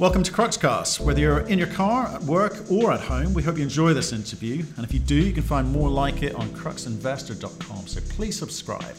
Welcome to Cruxcast. Whether you're in your car, at work, or at home, we hope you enjoy this interview. And if you do, you can find more like it on cruxinvestor.com. So please subscribe.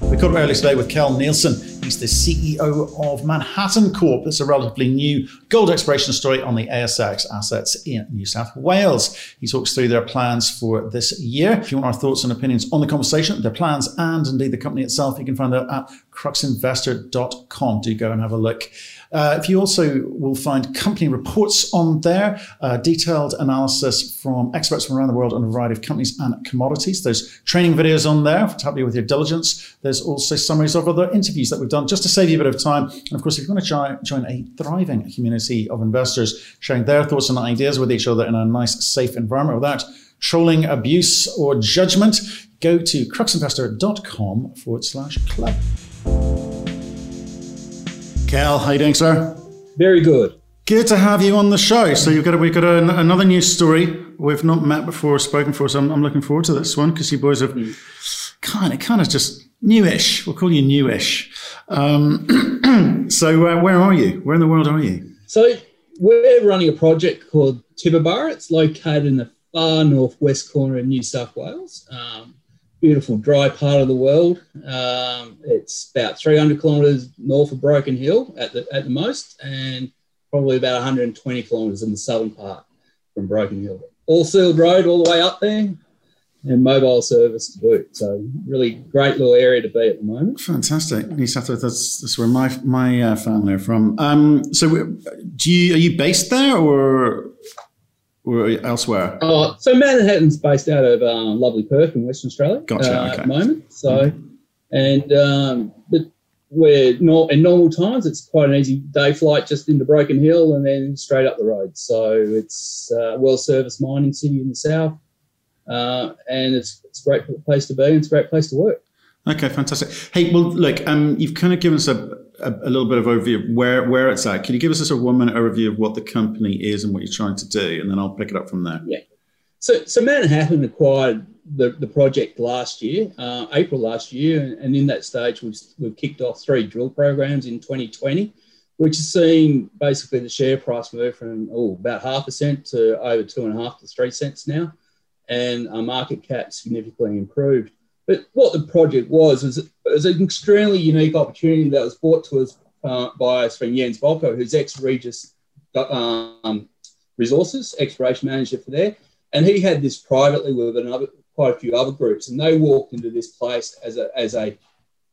We caught up earlier today with Kel Nielsen. He's the CEO of Manhattan Corp. It's a relatively new gold exploration story on the ASX assets in New South Wales. He talks through their plans for this year. If you want our thoughts and opinions on the conversation, their plans, and indeed the company itself, you can find that at cruxinvestor.com. Do go and have a look. Uh, if you also will find company reports on there, uh, detailed analysis from experts from around the world on a variety of companies and commodities. There's training videos on there to help you with your diligence. There's also summaries of other interviews that we've done just to save you a bit of time. And of course, if you want to try, join a thriving community of investors sharing their thoughts and ideas with each other in a nice, safe environment without trolling, abuse, or judgment, go to cruxinvestor.com forward slash club. Cal, how you doing, sir? Very good. Good to have you on the show. So you've got a, we've got a, another news story we've not met before, spoken for. So I'm, I'm looking forward to this one because you boys have kind of kind of just newish. We'll call you newish. Um, so uh, where are you? Where in the world are you? So we're running a project called Tibooburra. It's located in the far northwest corner of New South Wales. Um, beautiful dry part of the world. Um, it's about 300 kilometres north of Broken Hill at the, at the most, and probably about 120 kilometres in the southern part from Broken Hill. All sealed road all the way up there, and mobile service to boot. So really great little area to be at the moment. Fantastic. New South Wales, that's, that's where my my uh, family are from. Um, so do you are you based there or or elsewhere? Oh, so Manhattan's based out of um, lovely Perth in Western Australia gotcha, uh, okay. at the moment. So, mm-hmm. and um, but we're not in normal times. It's quite an easy day flight just into Broken Hill and then straight up the road. So it's a uh, well serviced mining city in the south, uh, and it's it's a great place to be and it's a great place to work. Okay, fantastic. Hey, well, look, um, you've kind of given us a, a, a, little bit of overview of where, where it's at. Can you give us a sort of one minute overview of what the company is and what you're trying to do, and then I'll pick it up from there. Yeah. So, so Manhattan acquired the, the project last year, uh, April last year, and, and, in that stage we've, we've kicked off three drill programs in 2020, which has seen basically the share price move from oh, about half a cent to over two and a half to three cents now, and our market cap significantly improved. But what the project was was, was an extremely unique opportunity that was brought to us uh, by us from Jens Balkau, who's ex Regis um, Resources, exploration manager for there. And he had this privately with another, quite a few other groups. And they walked into this place as a, as a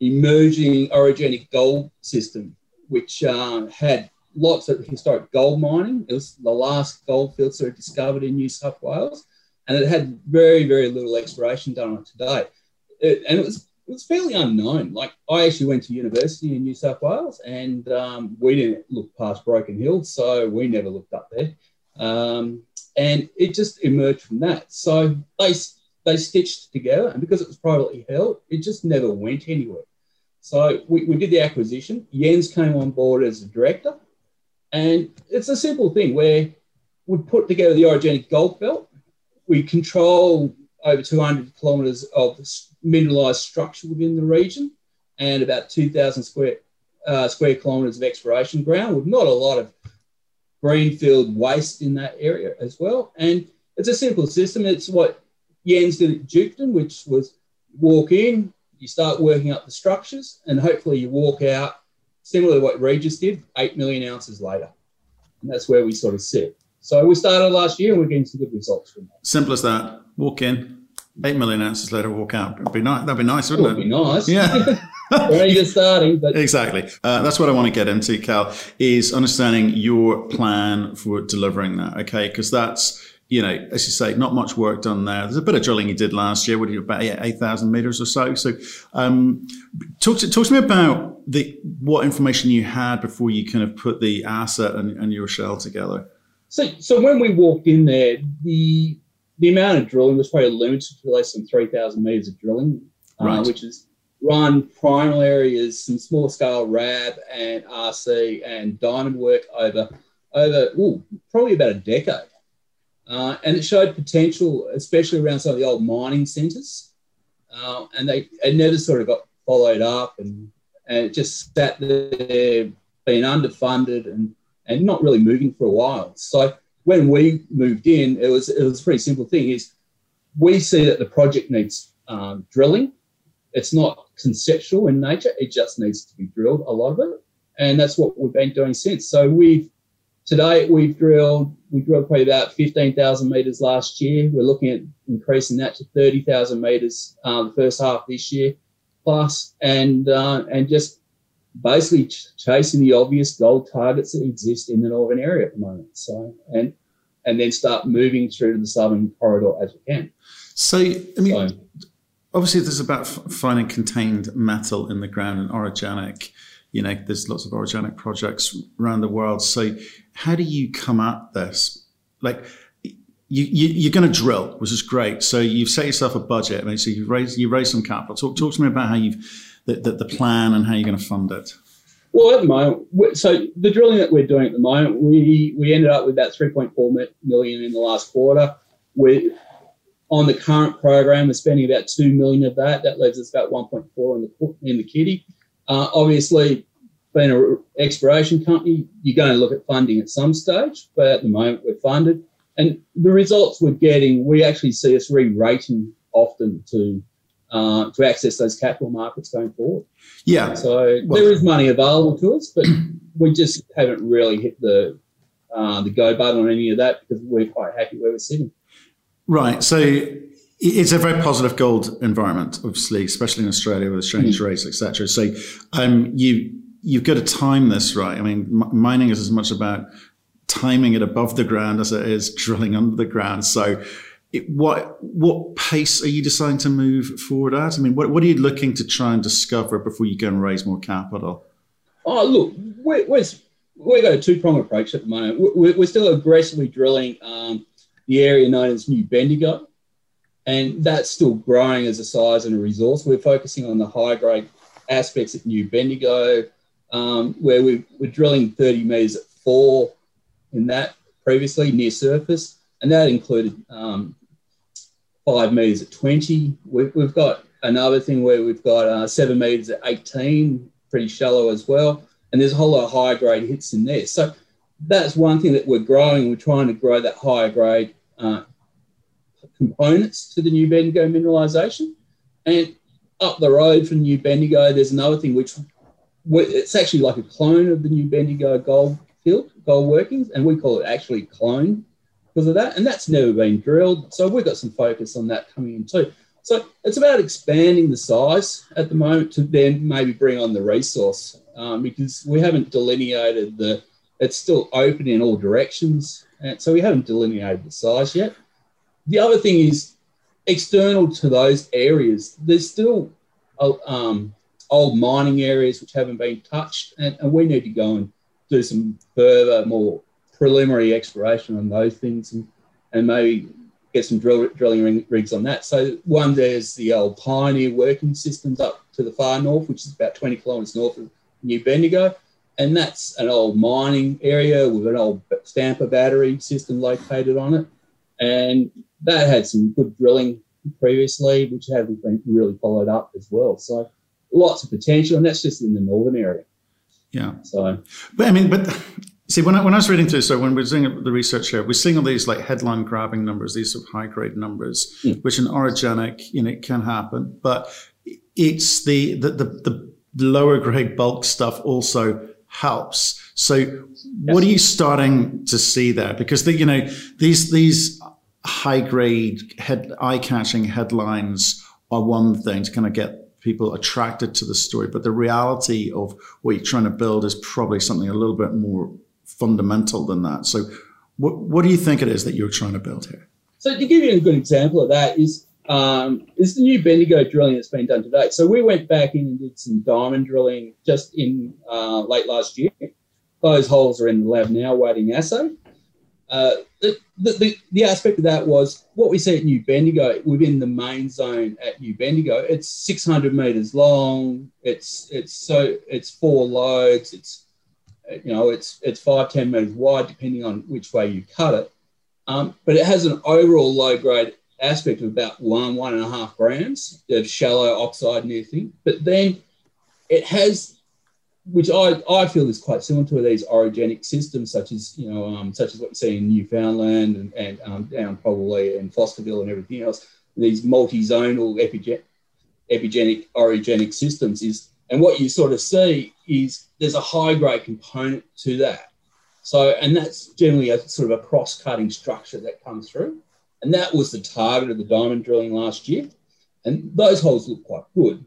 emerging orogenic gold system, which uh, had lots of historic gold mining. It was the last gold fields that were discovered in New South Wales. And it had very, very little exploration done on it today it, and it was it was fairly unknown. Like I actually went to university in New South Wales, and um, we didn't look past Broken Hill, so we never looked up there. Um, and it just emerged from that. So they they stitched together, and because it was privately held, it just never went anywhere. So we, we did the acquisition. Jens came on board as a director, and it's a simple thing where we put together the orogenic gold belt. We control over 200 kilometres of mineralised structure within the region and about 2,000 square, uh, square kilometres of exploration ground with not a lot of greenfield waste in that area as well. And it's a simple system. It's what Jens did at Duketon, which was walk in, you start working up the structures, and hopefully you walk out similar to what Regis did, 8 million ounces later. And that's where we sort of sit. So we started last year and we're getting some good results from that. Simple as that. Walk in, eight million ounces later, walk out. It'd be nice. That'd be nice, wouldn't it? Would be nice. Yeah. Only just starting, but exactly. Uh, that's what I want to get into, Cal. Is understanding your plan for delivering that. Okay, because that's you know, as you say, not much work done there. There's a bit of drilling you did last year. What you about eight thousand meters or so? So, um, talk to talk to me about the what information you had before you kind of put the asset and, and your shell together. So, so when we walked in there, the the amount of drilling was probably limited to less than 3,000 meters of drilling, uh, right. uh, which is run primarily as some small scale RAB and RC and diamond work over over ooh, probably about a decade. Uh, and it showed potential, especially around some of the old mining centres. Uh, and they it never sort of got followed up and, and it just sat there being underfunded and, and not really moving for a while. So when we moved in, it was it was a pretty simple thing. Is we see that the project needs um, drilling. It's not conceptual in nature. It just needs to be drilled, a lot of it. And that's what we've been doing since. So we've, today we've drilled, we drilled probably about 15,000 metres last year. We're looking at increasing that to 30,000 metres um, the first half this year plus, and, uh, and just basically ch- chasing the obvious gold targets that exist in the northern area at the moment. So, and, and then start moving through to the southern corridor as we can. So, I mean, so, obviously there's about finding contained metal in the ground and orogenic you know there's lots of orogenic projects around the world so how do you come at this like you, you, are going to drill, which is great. So you've set yourself a budget. Mean, so you raise you raise some capital. Talk talk to me about how you've the, the, plan and how you're going to fund it. Well, at the moment, so the drilling that we're doing at the moment, we we ended up with about 3.4 million in the last quarter. We on the current program, we're spending about two million of that. That leaves us about 1.4 in the in the kitty. Uh, obviously, being an exploration company, you're going to look at funding at some stage, but at the moment we're funded. And the results we're getting, we actually see us re-rating often to uh, to access those capital markets going forward. Yeah. So well, there is money available to us, but we just haven't really hit the uh, the go button on any of that because we're quite happy where we're sitting. Right. So it's a very positive gold environment, obviously, especially in Australia with exchange rates, etc. So um, you you've got to time this right. I mean, m- mining is as much about timing it above the ground as it is drilling under the ground. So, it, what what pace are you deciding to move forward at? I mean, what what are you looking to try and discover before you go and raise more capital? Oh, look, we're, we're, we've got a two prong approach at the moment. We're, we're still aggressively drilling um, the area known as New Bendigo and that's still growing as a size and a resource. We're focusing on the high grade aspects at New Bendigo, um, where we are drilling 30 metres at four in that previously near surface, and that included um, five metres at 20. We've, we've, got another thing where we've got uh, seven metres at 18, pretty shallow as well, and there's a whole lot of high grade hits in there. So that's one thing that we're growing. We're trying to grow that higher grade uh, components to the New Bendigo mineralisation. And up the road from New Bendigo, there's another thing which it's actually like a clone of the New Bendigo gold field, gold workings, and we call it actually clone because of that. And that's never been drilled. So we've got some focus on that coming in too. So it's about expanding the size at the moment to then maybe bring on the resource um, because we haven't delineated the, it's still open in all directions. And so we haven't delineated the size yet the other thing is external to those areas, there's still uh, um, old mining areas which haven't been touched, and, and, we need to go and do some further, more preliminary exploration on those things, and, and maybe get some drill, drilling rigs on that. So one there's the old Pioneer working systems up to the far north, which is about 20 kilometres north of New Bendigo, and that's an old mining area with an old Stamper battery system located on it. And that had some good drilling previously, which hasn't been really followed up as well. So lots of potential, and that's just in the northern area. Yeah. So, but I mean, but see, when I, when I was reading through, so when we're doing the research here, we're seeing all these like headline grabbing numbers, these sort of high grade numbers, mm. which in orogenic, you know, it can happen, but it's the the the, the lower grade bulk stuff also helps. So, yes. what are you starting to see there? Because the, you know these these high grade head eye catching headlines are one thing to kind of get people attracted to the story, but the reality of what you're trying to build is probably something a little bit more fundamental than that. So, what what do you think it is that you're trying to build here? So, to give you a good example of that is um, is the new Bendigo drilling that's been done today. So we went back in and did some diamond drilling just in uh, late last year. Those holes are in the lab now waiting assay. Uh, the, the, the, aspect of that was what we see at New Bendigo within the main zone at New Bendigo. It's 600 meters long. It's it's so it's four lodes. It's you know it's it's five ten meters wide depending on which way you cut it. Um, but it has an overall low grade aspect of about one one and a half grams of shallow oxide near thing. But then it has which I, I feel is quite similar to these orogenic systems, such as you know, um, such as what you see in Newfoundland and, and um, down probably in Fosterville and everything else. These multi-zonal epigen- epigenic orogenic systems is, and what you sort of see is there's a high grade component to that. So, and that's generally a sort of a cross-cutting structure that comes through, and that was the target of the diamond drilling last year. And those holes look quite good,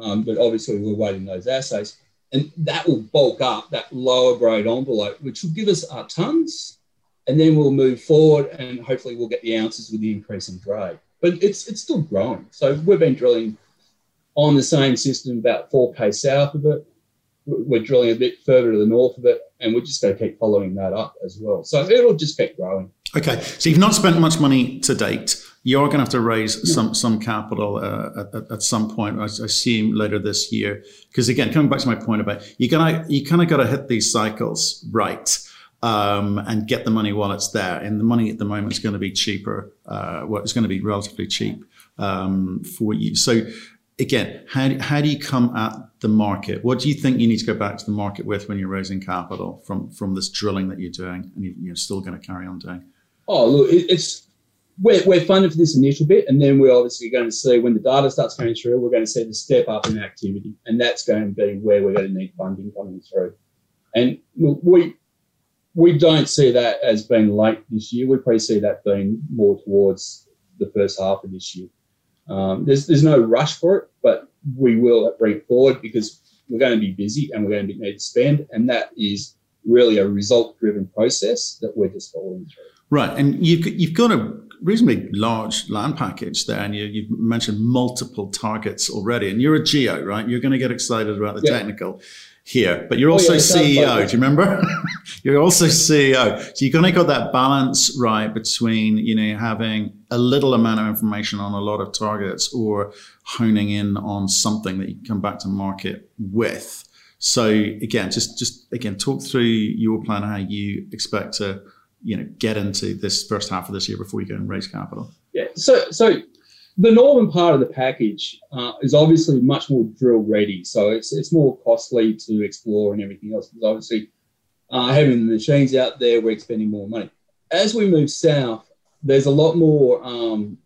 um, but obviously we're waiting those assays and that will bulk up that lower grade envelope, which will give us our tons, and then we'll move forward and hopefully we'll get the ounces with the increase in grade. But it's it's still growing. So we've been drilling on the same system about 4k south of it. We're drilling a bit further to the north of it, and we're just going to keep following that up as well. So it'll just keep growing. Okay, so you've not spent much money to date. You're going to have to raise some some capital uh, at, at, some point. I assume later this year, because again, coming back to my point about you gonna you kind of got to hit these cycles right. Um, and get the money while it's there. And the money at the moment is going to be cheaper. Uh, well, it's going to be relatively cheap um, for you. So, again, how, how do you come at the market? What do you think you need to go back to the market with when you're raising capital from from this drilling that you're doing and you, are still going to carry on doing? Oh, look, it's we're, we're funded for this initial bit, and then we're obviously going to see when the data starts coming through, we're going to see the step up in activity, and that's going to be where we're going to need funding coming through. And we we don't see that as being late this year. We probably see that being more towards the first half of this year. Um, there's there's no rush for it, but we will bring it forward because we're going to be busy and we're going to need to spend, and that is really a result driven process that we're just following through. Right, and you've you've got a reasonably large land package there, and you, you've mentioned multiple targets already. And you're a geo, right? You're going to get excited about the yeah. technical here, but you're also oh, yeah, CEO. Do you remember? you're also CEO, so you're going to get that balance right between you know having a little amount of information on a lot of targets or honing in on something that you can come back to market with. So again, just just again, talk through your plan, how you expect to you know get into this first half of this year before you go and raise capital? Yeah. So so the northern part of the package uh, is obviously much more drill ready. So it's it's more costly to explore and everything else because obviously uh, having the machines out there, we're expending more money. As we move south, there's a lot more um,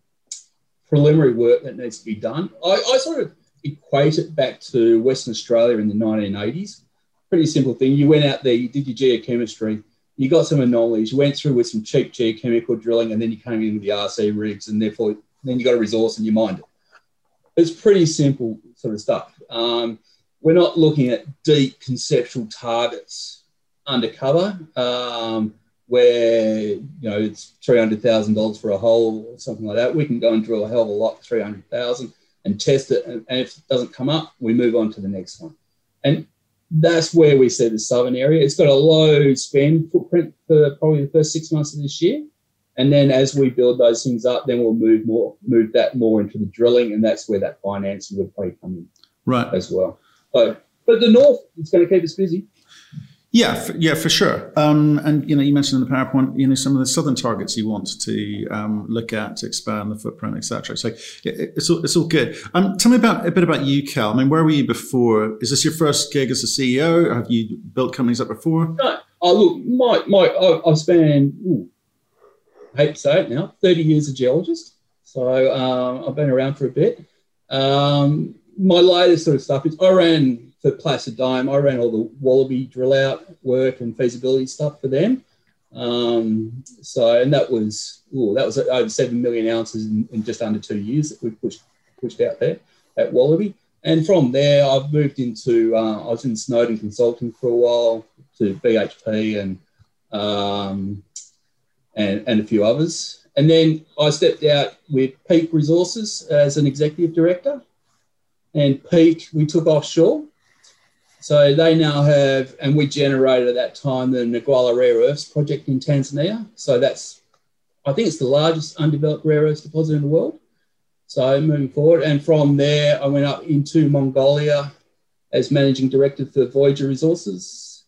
preliminary work that needs to be done. I, I sort of equate it back to Western Australia in the 1980s. Pretty simple thing. You went out there, you did your geochemistry, you got some anomalies. You went through with some cheap geochemical drilling, and then you came in with the RC rigs, and therefore then you got a resource and you mined it. It's pretty simple sort of stuff. Um, we're not looking at deep conceptual targets undercover, um, where you know it's three hundred thousand dollars for a hole or something like that. We can go and drill a hell of a lot, three hundred thousand, and test it. And, and if it doesn't come up, we move on to the next one. And that's where we see the southern area. It's got a low spend footprint for probably the first six months of this year. And then as we build those things up, then we'll move more, move that more into the drilling, and that's where that financing would probably come in, right, as well. So, but the north is going to keep us busy. Yeah, for, yeah, for sure. Um, and you know, you mentioned in the PowerPoint, you know, some of the southern targets you want to um, look at to expand the footprint, etc. So it, it's all it's all good. Um, tell me about a bit about you, Cal. I mean, where were you before? Is this your first gig as a CEO? Have you built companies up before? No. Oh, look, my my, I've spent, ooh, hate to say it now, thirty years as a geologist. So um, I've been around for a bit. Um, my latest sort of stuff is I ran for Placer Dome, I ran all the Wallaby drill out work and feasibility stuff for them. Um, so, and that was, ooh, that was over 7 million ounces in, in, just under two years that we pushed, pushed out there at Wallaby. And from there, I've moved into, uh, I was in Snowden Consulting for a while to BHP and, um, and, and a few others. And then I stepped out with Peak Resources as an executive director. And Peak, we took offshore so they now have, and we generated at that time the Ngualla Rare Earths project in Tanzania. So that's, I think it's the largest undeveloped rare earths deposit in the world. So moving forward, and from there I went up into Mongolia as managing director for Voyager Resources,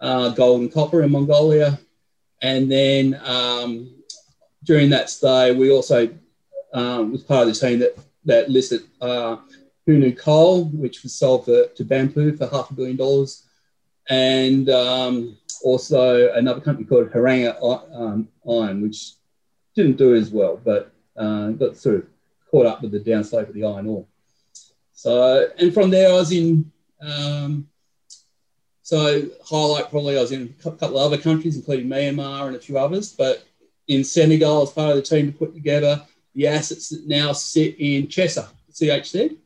uh, gold and copper in Mongolia, and then um, during that stay we also um, was part of the team that that listed uh, Hunnu Coal, which was sold for, to Banpu for half a billion dollars and um, also another company called Haranga um, Iron, which didn't do as well, but uh, got sort of caught up with the downslope of the iron ore. So, and from there, I was in. Um, so, highlight probably I was in a couple of other countries, including Myanmar and a few others. But in Senegal, as part of the team to put together the assets that now sit in Chesser, CHZ,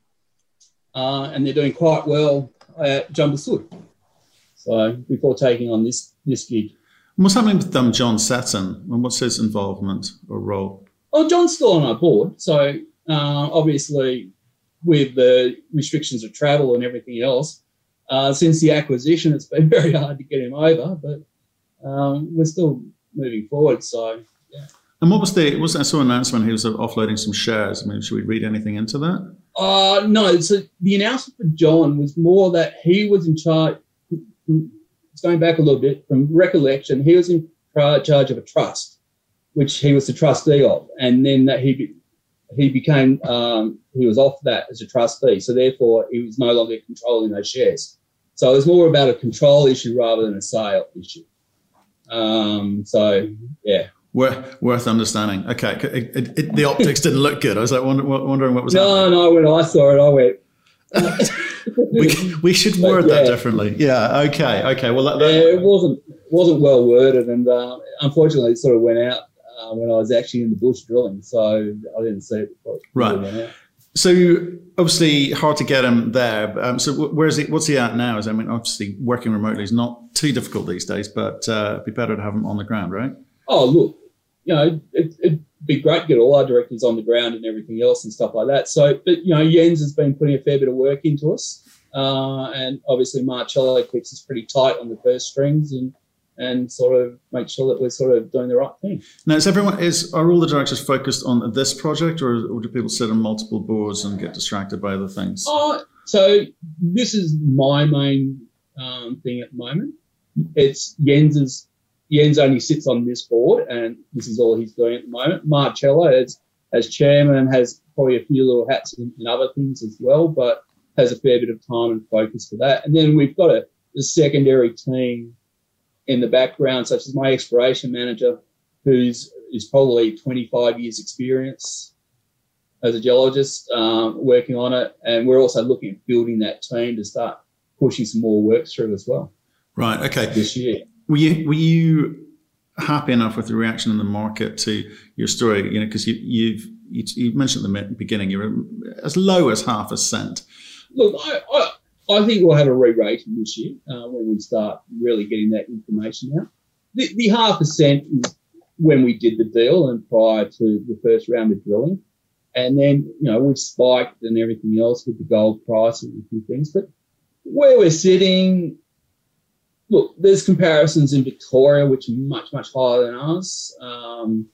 uh, and they're doing quite well at Diamba Sud. So before taking on this this gig. what's happening with um, John Seton and what's his involvement or role? Oh, John's still on our board. So uh, obviously, with the restrictions of travel and everything else, uh, since the acquisition, it's been very hard to get him over, but um, we're still moving forward. So, yeah. And what was the was I saw an announcement he was offloading some shares. I mean, should we read anything into that? Uh no. So the announcement for John was more that he was in charge it's going back a little bit from recollection, he was in charge of a trust, which he was the trustee of, and then that he he became um, he was off that as a trustee, so therefore he was no longer controlling those shares. So it was more about a control issue rather than a sale issue. Um, so yeah. Worth, worth understanding. Okay, it, it, it, the optics didn't look good. I was like wonder, wondering what was. No, happening. no. No, when I saw it, I went. we, we should word yeah. that differently. Yeah. Okay. Okay. Well, that, that, yeah, it wasn't wasn't well worded, and uh, unfortunately, it sort of went out uh, when I was actually in the bush drilling, so I didn't see it. before. Right. So obviously hard to get him there. Um, so where's he? What's he at now? Is I mean, obviously working remotely is not too difficult these days, but uh, it'd be better to have him on the ground, right? Oh, look, you know, it, it'd be great to get all our directors on the ground and everything else and stuff like that. So, but you know, Jens has been putting a fair bit of work into us. Uh, and obviously Marcello keeps us pretty tight on the first strings and and sort of make sure that we're sort of doing the right thing. Now, is everyone is are all the directors focused on this project, or, or do people sit on multiple boards and get distracted by other things? Oh, so this is my main um, thing at the moment. It's Jens's. Jens only sits on this board, and this is all he's doing at the moment. Marcello, as as chairman, has probably a few little hats in, in other things as well, but has a fair bit of time and focus for that. And then we've got a, a secondary team in the background, such as my exploration manager, who's is probably 25 years experience as a geologist um, working on it. And we're also looking at building that team to start pushing some more work through as well. Right. Okay. This year. Were you, were you happy enough with the reaction in the market to your story? You know, because you, you've, you, you mentioned at the beginning, you were as low as half a cent look, I, I, I, think we'll have a re-rating this year uh, when we start really getting that information out. The, the half a cent is when we did the deal and prior to the first round of drilling. And then, you know, we've spiked and everything else with the gold price and a few things. But where we're sitting, look, there's comparisons in Victoria, which are much, much higher than ours. Um,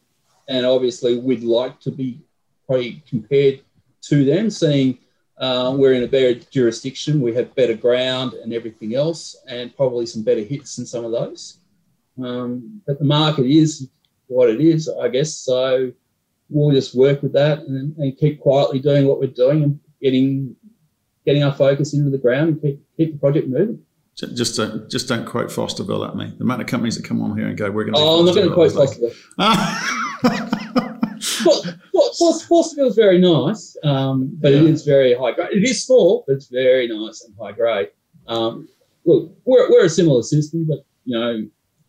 and obviously, we'd like to be probably compared to them, seeing uh, we're in a better jurisdiction. We have better ground and everything else, and probably some better hits than some of those. Um, but the market is what it is, I guess. So we'll just work with that and, and, keep quietly doing what we're doing and getting getting our focus into the ground and keep, keep the project moving. Just don't, just don't quote Fosterville at me. The amount of companies that come on here and go, "We're going to." Oh, I'm not going to quote Fosterville. Fosterville is very nice, um, but yeah. it is very high grade. It is small, but it's very nice and high grade. Um, look, we're, we're a similar system, but you know,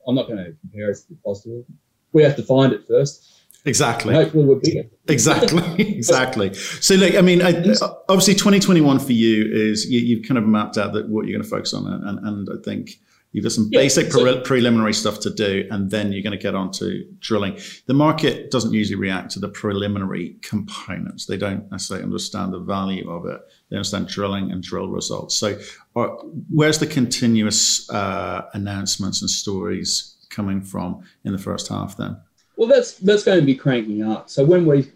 I'm not going to compare us to Fosterville. We have to find it first. Exactly. Hopefully, we're bigger. Exactly. exactly. So, like, I mean, I, obviously, 2021 for you is you, have kind of mapped out that what you're going to focus on, and, and I think You've got some yeah, basic so, pre- preliminary stuff to do, and then you're going to get on to drilling. The market doesn't usually react to the preliminary components. They don't necessarily understand the value of it. They understand drilling and drill results. So, uh, where's the continuous uh, announcements and stories coming from in the first half then? Well, that's that's going to be cranking up. So when we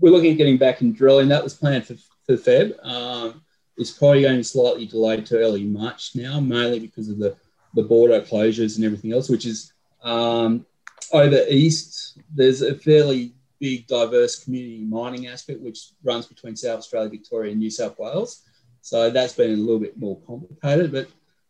we're looking at getting back in drilling, that was planned for, for Feb. Um, it's probably going to be slightly delayed to early March now, mainly because of the the border closures and everything else, which is um, over east. There's a fairly big, diverse community mining aspect which runs between South Australia, Victoria, and New South Wales. So that's been a little bit more complicated. But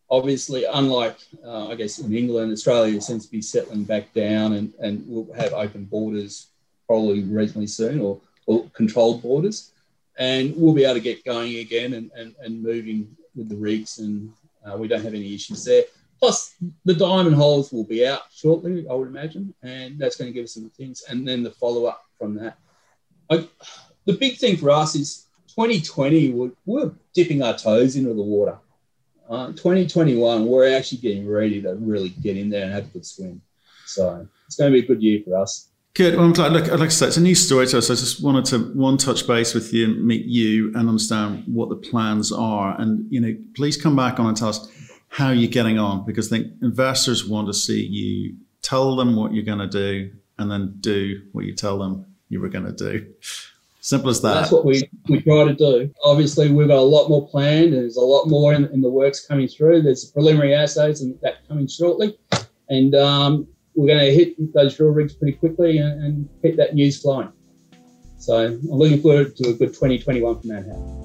obviously, unlike uh, I guess in England, Australia seems to be settling back down, and, and we'll have open borders probably reasonably soon, or, or controlled borders, and we'll be able to get going again and, and, and moving with the rigs, and uh, we don't have any issues there. Plus, the diamond holes will be out shortly, I would imagine, and that's going to give us some things, and then the follow up from that. I, the big thing for us is 2020. We're, we're dipping our toes into the water uh, 2021, we're actually getting ready to really get in there and have a good swim. So it's going to be a good year for us. Good. Well, I'm glad. Look, like I said, it's a new story to us. I just wanted to one touch base with you meet you and understand what the plans are. And you know, please come back on and tell us how you're getting on because I think investors want to see you tell them what you're going to do and then do what you tell them you were going to do. Simple as that. That's what we, we try to do. Obviously, we've got a lot more planned. There's a lot more in, in the works coming through. There's preliminary assays and that coming shortly. And um, we're going to hit those drill rigs pretty quickly and, and keep that news flowing. So I'm looking forward to a good 2021 from Manhattan.